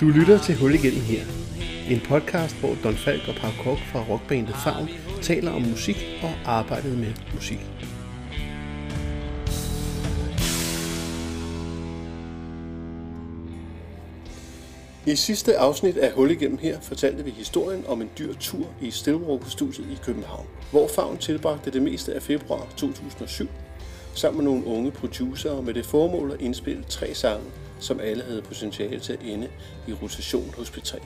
Du lytter til Hul igennem her. En podcast, hvor Don Falk og Pau Kok fra rockbandet Favn taler om musik og arbejdet med musik. I sidste afsnit af Hul igennem her fortalte vi historien om en dyr tur i Stilbroke-studiet i København, hvor Favn tilbragte det meste af februar 2007 sammen med nogle unge producerer med det formål at indspille tre sange, som alle havde potentiale til at ende i rotation hos P3.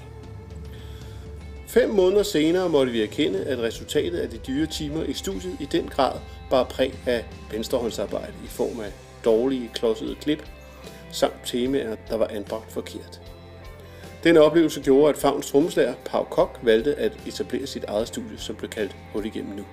Fem måneder senere måtte vi erkende, at resultatet af de dyre timer i studiet i den grad bar præg af venstrehåndsarbejde i form af dårlige, klodsede klip, samt temaer, der var anbragt forkert. Den oplevelse gjorde, at Favns trommeslager Pau Kok valgte at etablere sit eget studie, som blev kaldt Hul igennem nu.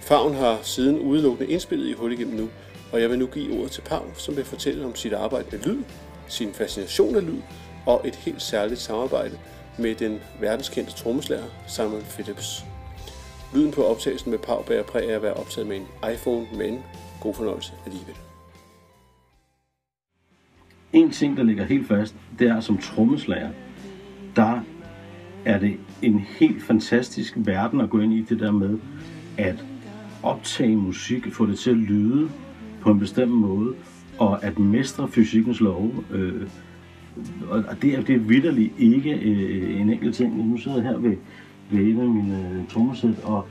Favn har siden udelukkende indspillet i Hul igennem nu, og jeg vil nu give ordet til Pau, som vil fortælle om sit arbejde med lyd, sin fascination af lyd og et helt særligt samarbejde med den verdenskendte trommeslager Simon Phillips. Lyden på optagelsen med Pau bærer præg af at være optaget med en iPhone, men god fornøjelse alligevel. En ting, der ligger helt fast, det er som trommeslager, der er det en helt fantastisk verden at gå ind i det der med at optage musik, få det til at lyde på en bestemt måde, og at mestre fysikkens lov. Øh, og det er, det er vidderligt ikke øh, en enkelt ting. Nu sidder jeg her ved, ved en af mine øh, trommesæt, og,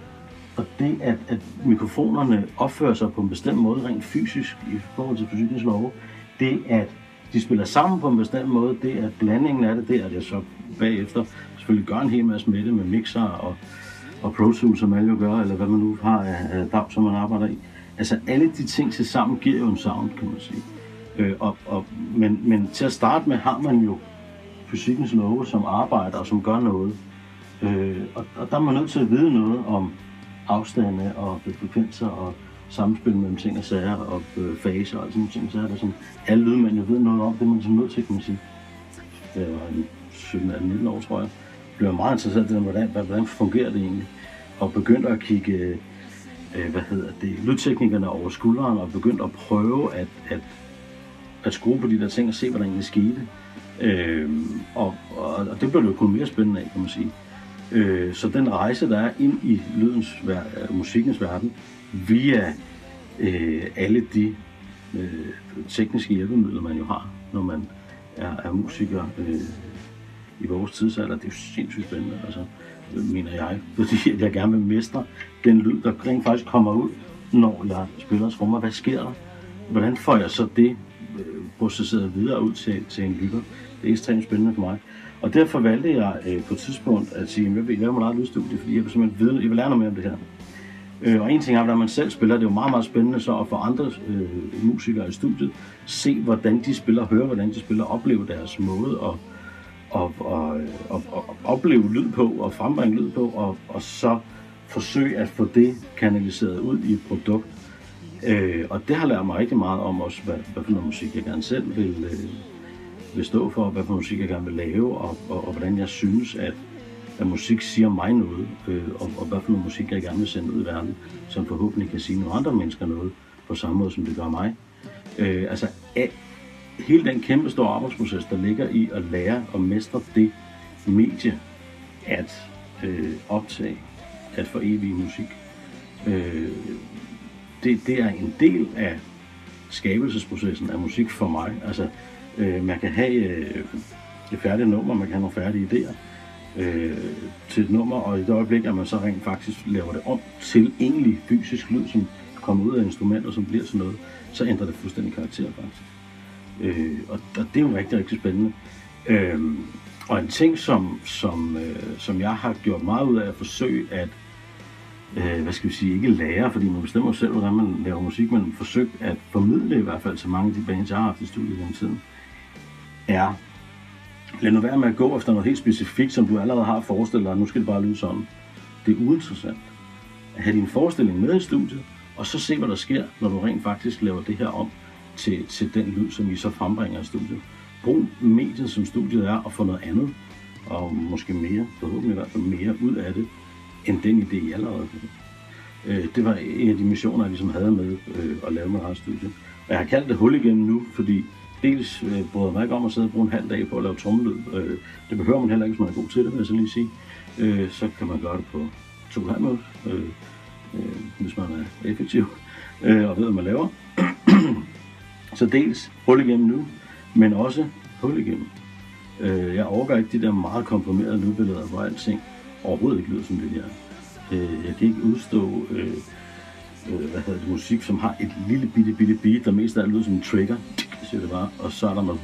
og det, at, at mikrofonerne opfører sig på en bestemt måde rent fysisk i forhold til fysikkens lov, det at de spiller sammen på en bestemt måde, det at blandingen af det, det at jeg så bagefter selvfølgelig gør en hel masse med det, med mixer og, og Pro Tools, som alle jo gør, eller hvad man nu har af, af DAW, som man arbejder i. Altså alle de ting til sammen giver jo en sound, kan man sige. Øh, og, og, men, men til at starte med har man jo fysikkens love, som arbejder og som gør noget. Øh, og, og der er man nødt til at vide noget om afstande og frekvenser og samspil mellem ting og sager og øh, faser og sådan ting. Så er der sådan, alle lydmænd jo ved noget om, det er man sådan nødt til, kan man sige. Jeg var en 17-19 år, tror jeg. Blev meget interesseret i, hvordan, hvordan fungerer det egentlig. Og begyndte at kigge, øh, hvad hedder det, lydteknikerne over skulderen og begyndte at prøve at, at, at skrue på de der ting og se, hvordan det skete. Øh, og, og, og det blev jo kun mere spændende af, kan man sige. Øh, så den rejse, der er ind i lydens, øh, musikkens verden, via øh, alle de øh, tekniske hjælpemidler, man jo har, når man er, er musiker øh, i vores tidsalder. Det er jo sindssygt spændende, altså, mener jeg, fordi jeg gerne vil mestre den lyd, der rent faktisk kommer ud, når jeg spiller trommer. Hvad sker der? Hvordan får jeg så det øh, processeret videre ud til, til en lytter? Det er ekstremt spændende for mig. Og derfor valgte jeg øh, på et tidspunkt at sige, at jeg vil lave mit eget lydstudie, fordi jeg vil simpelthen vide, jeg vil lære noget mere om det her. Øh, og en ting er, hvordan man selv spiller, det er jo meget, meget spændende så at få andre øh, musikere i studiet, se hvordan de spiller, høre hvordan de spiller, opleve deres måde at og, og, og, og opleve lyd på og frembringe lyd på, og, og så forsøge at få det kanaliseret ud i et produkt. Øh, og det har lært mig rigtig meget om også, hvad, hvad for noget musik jeg gerne selv vil, øh, vil stå for, hvad for musik jeg gerne vil lave, og, og, og hvordan jeg synes, at at musik siger mig noget, øh, og, og hvad for noget musik jeg gerne vil sende ud i verden, som forhåbentlig kan sige nogle andre mennesker noget, på samme måde som det gør mig. Øh, altså, hele den kæmpe store arbejdsproces, der ligger i at lære og mestre det medie, at øh, optage, at for evig musik, øh, det, det er en del af skabelsesprocessen af musik for mig. Altså, øh, man kan have øh, et færdigt nummer, man kan have nogle færdige idéer, øh, til et nummer, og i det øjeblik, at man så rent faktisk laver det om til egentlig fysisk lyd, som kommer ud af instrumenter, som bliver sådan noget, så ændrer det fuldstændig karakter faktisk. Øh, og, og det er jo rigtig, rigtig spændende. Øh, og en ting, som, som, øh, som jeg har gjort meget ud af at forsøge at, øh, hvad skal vi sige, ikke lære, fordi man bestemmer selv, hvordan man laver musik, men forsøgt at formidle i hvert fald til mange af de bands, jeg har haft i studiet gennem tiden, er Lad nu være med at gå efter noget helt specifikt, som du allerede har forestillet dig, nu skal det bare lyde sådan. Det er uinteressant. At have din forestilling med i studiet, og så se, hvad der sker, når du rent faktisk laver det her om til, til den lyd, som I så frembringer i studiet. Brug mediet, som studiet er, og få noget andet, og måske mere, forhåbentlig i hvert fald mere ud af det, end den idé, I allerede havde. Øh, det var en af de missioner, jeg ligesom havde med øh, at lave med eget studie. Og jeg har kaldt det hul igen nu, fordi dels øh, bryder mig ikke om at sidde og bruge en halv dag på at lave trommelyd. Øh, det behøver man heller ikke, hvis man er god til det, vil jeg så lige sige. Øh, så kan man gøre det på to og minutter, øh, øh, hvis man er effektiv øh, og ved, hvad man laver. så dels hul igennem nu, men også hul igennem. Øh, jeg overgår ikke de der meget komprimerede lydbilleder, hvor alting overhovedet ikke lyder som det her. Øh, jeg kan ikke udstå øh, øh, hvad hedder det, musik, som har et lille bitte bitte beat, der mest af alt lyder som en trigger, siger det bare, og så er der noget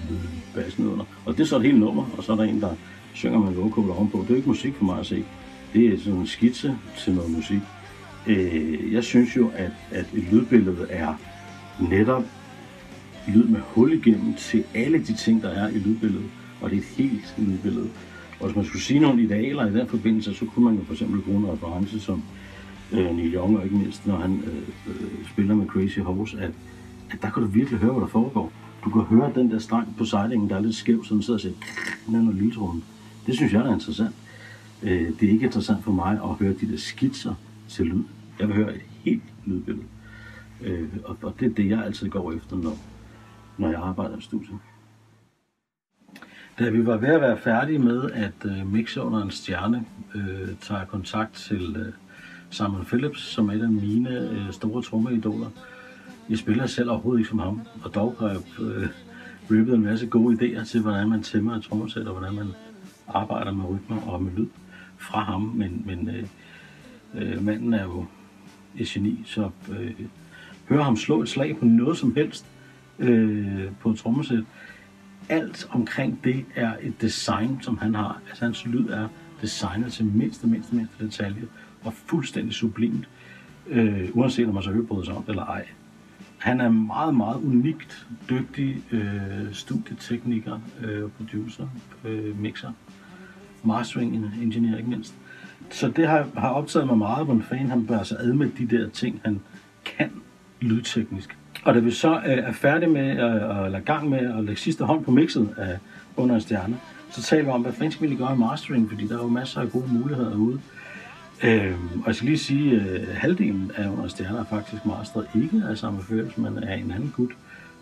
bassen under. Og det er så et helt nummer, og så er der en, der synger med en ovenpå. Det er ikke musik for mig at se. Det er sådan en skitse til noget musik. Øh, jeg synes jo, at, at et lydbillede er netop lyd med hul igennem til alle de ting, der er i lydbilledet. Og det er et helt lydbillede. Og hvis man skulle sige nogle idealer i den forbindelse, så kunne man jo for eksempel bruge en reference som øh, Neil Young, og ikke mindst når han øh, øh, spiller med Crazy Horse, at, at der kan du virkelig høre, hvad der foregår. Du kan høre den der streng på sejlingen, der er lidt skæv, som sidder og siger den er lilletrummen. Det synes jeg er interessant. Øh, det er ikke interessant for mig at høre de der skitser til lyd. Jeg vil høre et helt lydbillede. Øh, og, og det er det, jeg altid går efter, når, når jeg arbejder i studiet. Da vi var ved at være færdige med at øh, mixe under en stjerne, øh, tager kontakt til øh, Simon Phillips, som er en af mine øh, store trommeidoler. Jeg spiller selv overhovedet ikke som ham, og dog har jeg øh, rippet en masse gode idéer til, hvordan man tæmmer et trommesæt, og hvordan man arbejder med rytmer og med lyd fra ham. Men, men øh, øh, manden er jo et geni, så øh, høre ham slå et slag på noget som helst øh, på et trommesæt. Alt omkring det er et design, som han har. Altså hans lyd er designet til mindste, mindste, mindste detalje og fuldstændig sublimt, øh, uanset om man så hører sig om eller ej. Han er meget, meget unikt dygtig øh, studietekniker, øh, producer, øh, mixer, mastering engineer ikke mindst. Så det har, har optaget mig meget, hvor en fan han bør sig ad med de der ting, han kan lydteknisk. Og da vi så øh, er færdige med at, at lade gang med at lægge sidste hånd på mixet af Under en Stjerne, så taler vi om, hvad fanden skal vi gøre i mastering, fordi der er jo masser af gode muligheder ude. Øhm, og jeg skal lige sige, at øh, halvdelen af Under Stjerner er faktisk masteret ikke af samme følelse, men af en anden gut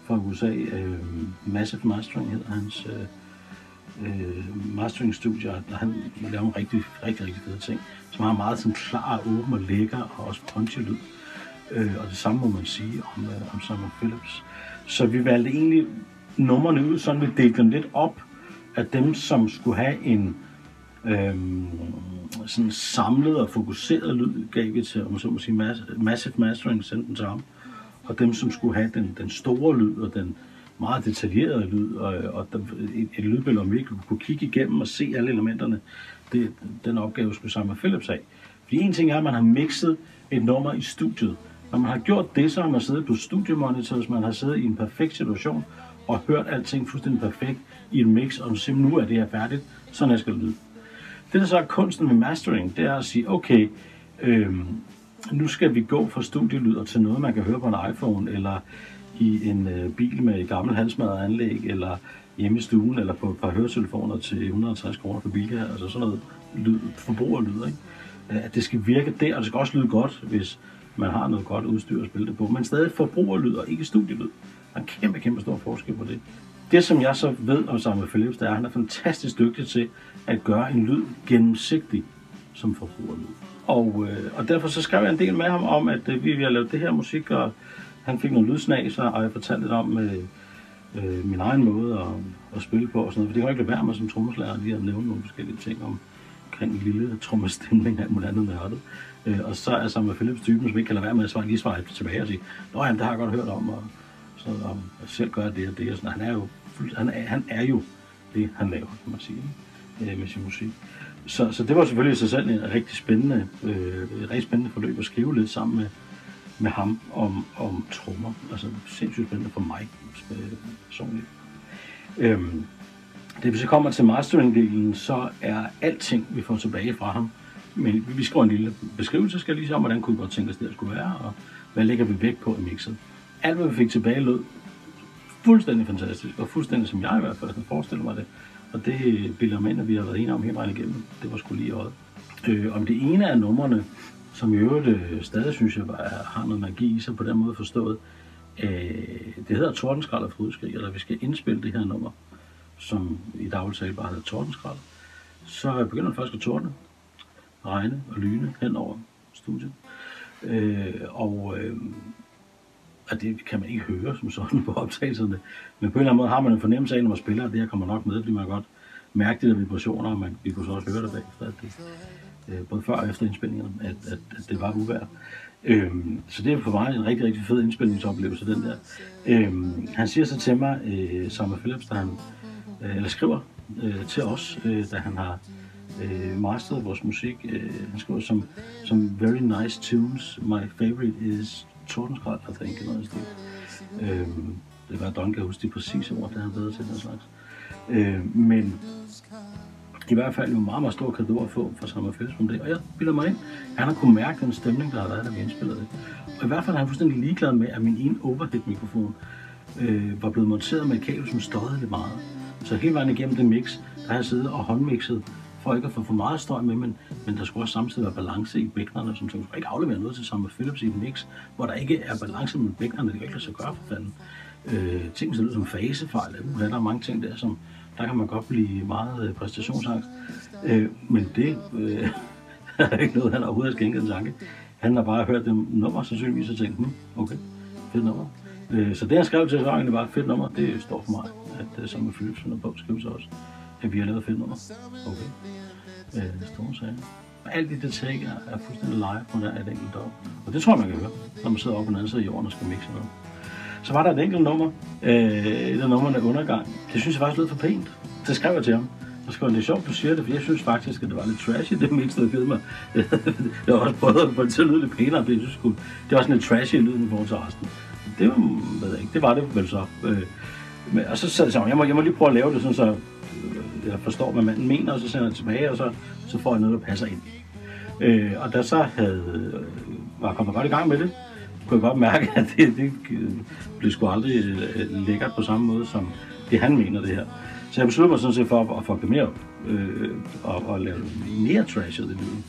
fra USA. Øh, Massive Mastering hedder hans øh, øh, mastering-studie, og han laver en rigtig, rigtig, rigtig fede ting, som har meget sådan klar, åben og lækker og også punchy lyd. Øh, og det samme må man sige om, øh, om Simon Phillips. Så vi valgte egentlig numrene ud, sådan vi delte dem lidt op af dem, som skulle have en øh, sådan samlet og fokuseret lyd, gav vi til, om så må sige, Massive Mastering, sendte den til ham. Og dem, som skulle have den, den store lyd og den meget detaljerede lyd, og, og der, et, et lydbillede, om vi ikke kunne kigge igennem og se alle elementerne, det, den opgave skulle sammen med Philips have. Fordi en ting er, at man har mixet et nummer i studiet. Når man har gjort det, så har man siddet på studiemonitors, man har siddet i en perfekt situation, og hørt alting fuldstændig perfekt i en mix, og simpelthen nu er det her færdigt, sådan her skal det lyde. Det, der så er kunsten med mastering, det er at sige, okay, øhm, nu skal vi gå fra studielyder til noget, man kan høre på en iPhone, eller i en øh, bil med et gammelt halsmadret anlæg, eller hjemme i stuen, eller på et par høretelefoner til 150 kroner for bil her, altså sådan noget lyd, forbrugerlyd, ikke? At det skal virke der, og det skal også lyde godt, hvis man har noget godt udstyr at spille det på, men stadig forbrugerlyd og ikke studielyd. Der er en kæmpe, kæmpe stor forskel på det. Det, som jeg så ved om Samuel Phillips, det er, at han er fantastisk dygtig til at gøre en lyd gennemsigtig som forbrugerlyd. Og, øh, og derfor så skrev jeg en del med ham om, at øh, vi har lavet det her musik, og han fik nogle lydsnag, og jeg fortalte lidt om øh, øh, min egen måde at, at spille på og sådan noget. For det kan jo ikke lade være med som trommeslager lige at nævne nogle forskellige ting om, omkring en lille trommestemning af muligt andet nørdet. Øh, og så er med Philips typen, som ikke kan lade være med at svare, lige svare tilbage og sige, Nå jamen, det har jeg godt hørt om, og så om jeg selv gør det og det og sådan Han er jo, han er, han er jo det, han laver, kan man sige, øh, med sin musik. Så, så det var selvfølgelig i sig selv en rigtig spændende, øh, et rigtig spændende forløb at skrive lidt sammen med, med ham om, om trommer. Altså sindssygt spændende for mig øh, personligt. Øhm, det vi så kommer til mastering-delen, så er alting, vi får tilbage fra ham. Men vi skriver en lille beskrivelse, skal lige sige om, hvordan kunne vi godt tænke os, det skulle være, og hvad lægger vi vægt på i mixet alt hvad vi fik tilbage lød fuldstændig fantastisk, og fuldstændig som jeg i hvert fald forestiller mig det. Og det billeder mig ind, at vi har været enige om hele vejen igennem. Det var sgu lige øjet. Øh, om det ene af numrene, som i øvrigt øh, stadig synes jeg var, har noget magi i sig på den måde forstået, Øh, det hedder Tordenskrald og Frydeskrig, eller vi skal indspille det her nummer, som i daglig tale bare hedder Tordenskrald. Så begynder det faktisk at tordne, regne og lyne hen over studiet. Øh, og øh, og det kan man ikke høre som sådan på optagelserne. Men på en eller anden måde har man en fornemmelse af, når man spiller, at det her kommer nok med, fordi man godt mærke de der vibrationer, og man, vi kunne så også høre det bagefter, at det, øh, både før og efter indspillingerne, at, at, at det var uvær. Øhm, så det er for mig en rigtig, rigtig fed indspilningsoplevelse, den der. Øhm, han siger så til mig, øh, Summer Phillips, da han, øh, eller skriver øh, til os, øh, da han har øh, masteret vores musik. Øh, han skriver som, som very nice tunes. My favorite is Tordenskrald, I think, eller noget stil. Øh, det var Don kan huske de præcise ord, der han bedre til den slags. Øh, men i hvert fald jo meget, meget stor kado at få for Summer Phillips om det. Og jeg bilder mig ind, han har kunnet mærke den stemning, der har været, da vi indspillede det. Og i hvert fald er han fuldstændig ligeglad med, at min ene overhead-mikrofon øh, var blevet monteret med et kabel, som støjede lidt meget. Så hele vejen igennem det mix, der har jeg siddet og håndmixet, for ikke at få for meget støj med, men, men der skulle også samtidig være balance i bækkenerne, som skulle ikke aflevere noget til samme Philips i et mix, hvor der ikke er balance med bækkenerne, det kan ikke lade sig gøre for fanden. Øh, ting ser ud som fasefejl, der er mange ting der, som der kan man godt blive meget øh, præstationsangst. Øh, men det øh, er ikke noget, han overhovedet har skænket en tanke. Han har bare hørt det nummer, sandsynligvis og tænkt, hmm, okay, fedt nummer. Øh, så det, han skrev til sangen, det var et fedt nummer. Det står for mig, at øh, som med Philip finder på, skriver så også, at vi har lavet et nummer. Okay. Øh, store sager. Og alt det detaljer er fuldstændig live på der et enkelt dog. Og det tror jeg, man kan høre, når man sidder oppe på den anden side af jorden og skal mixe noget. Så var der et enkelt nummer, øh, et af nummerne Undergang. Det synes jeg faktisk lød for pænt. Det skrev jeg til ham. Og skrev, det er sjovt, du siger det, for jeg synes faktisk, at det var lidt trashy, det mindste, der givet mig. jeg har også prøvet at få det til at lyde lidt pænere, det, jeg synes, det var sådan lidt trashy lyden i forhold til resten. Det var, ved jeg ikke, det var det vel så. Øh, men, og så sagde jeg, jeg må, jeg må lige prøve at lave det, sådan, så øh, jeg forstår, hvad manden mener, og så sender jeg tilbage, og så, så får jeg noget, der passer ind. Øh, og da så havde, øh, var kommet godt i gang med det, kunne jeg godt mærke, at det, det øh, blev sgu aldrig lækkert på samme måde, som det han mener det her. Så jeg besluttede mig sådan set for at, få det mere øh, og, og lave mere trashet i lyden.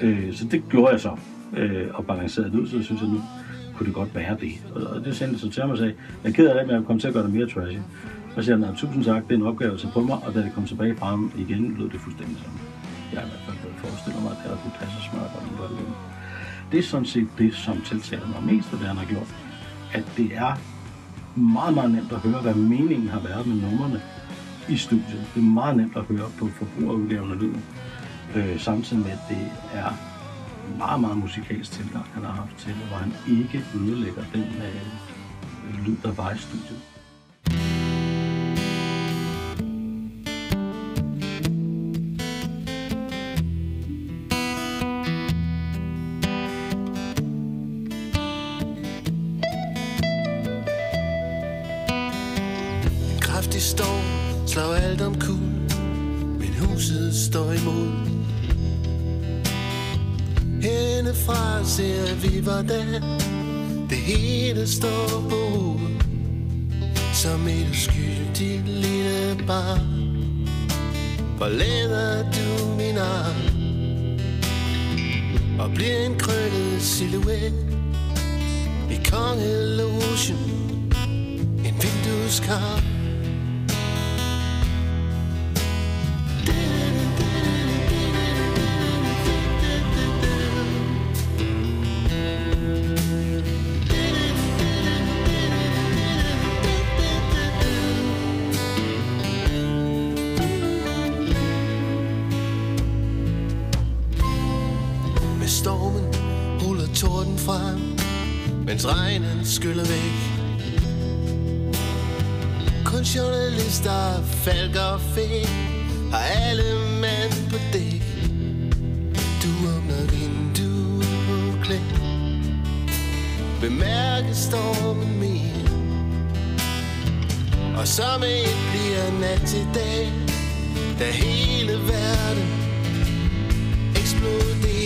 Øh, så det gjorde jeg så, øh, og balancerede det ud, så synes jeg nu kunne det godt være det. Og det sendte så til mig og sagde, jeg er ked af det, men jeg komme til at gøre det mere trashy. Og så siger han, tusind tak, det er en opgave at tage på mig, og da det kom tilbage fra ham igen, lød det fuldstændig som jeg i hvert fald forestiller mig, at det kunne passe smør og den det er sådan set det, som tiltaler mig mest af det, han har gjort. At det er meget, meget nemt at høre, hvad meningen har været med numrene i studiet. Det er meget nemt at høre på forbrugerudgaven af lyden. Øh, samtidig med, at det er meget, meget musikalsk tilgang, han har haft til, hvor han ikke ødelægger den øh, lyd, der var i studiet. At vi var der. Det hele står på hovedet Som et uskyldigt lille barn. Forlader du min arm? Og bliver en krøllet silhuet I kongelogen. En vindueskarm. Mens regnen skyller væk. Kun journalister, falk og fæ Har alle mand på dæk. Du åbner vinduet på klæd Bemærker stormen mere Og som et bliver nat til dag Da hele verden eksploderer.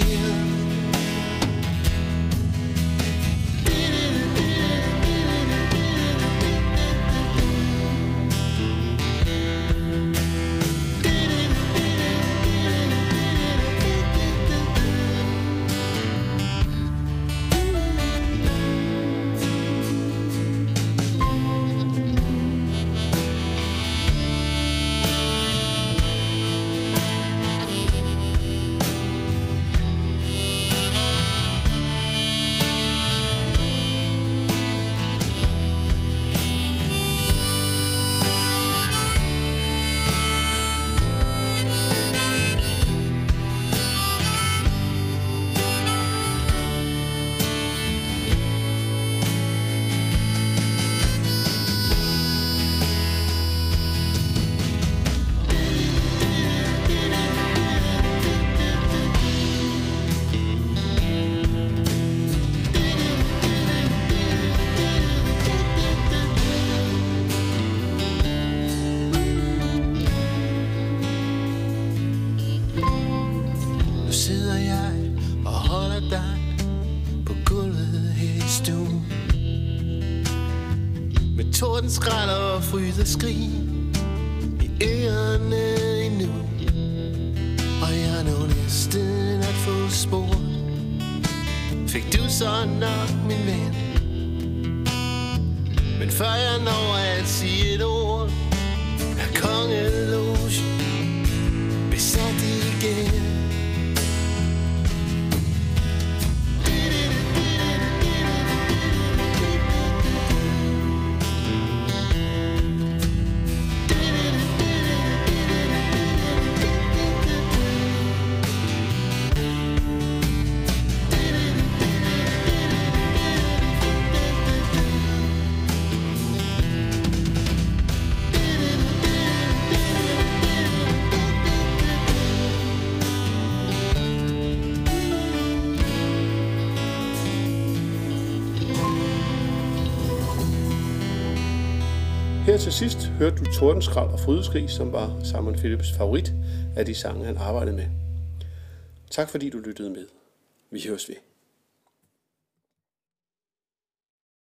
Skrig i ørerne endnu. Og jeg når næsten at få spor. Fik du så nok, min ven? Men før jeg når at sige et ord, er kongelogen til sidst hørte du Tordenskrald og Frydeskrig, som var Simon Phillips favorit af de sange, han arbejdede med. Tak fordi du lyttede med. Vi høres ved.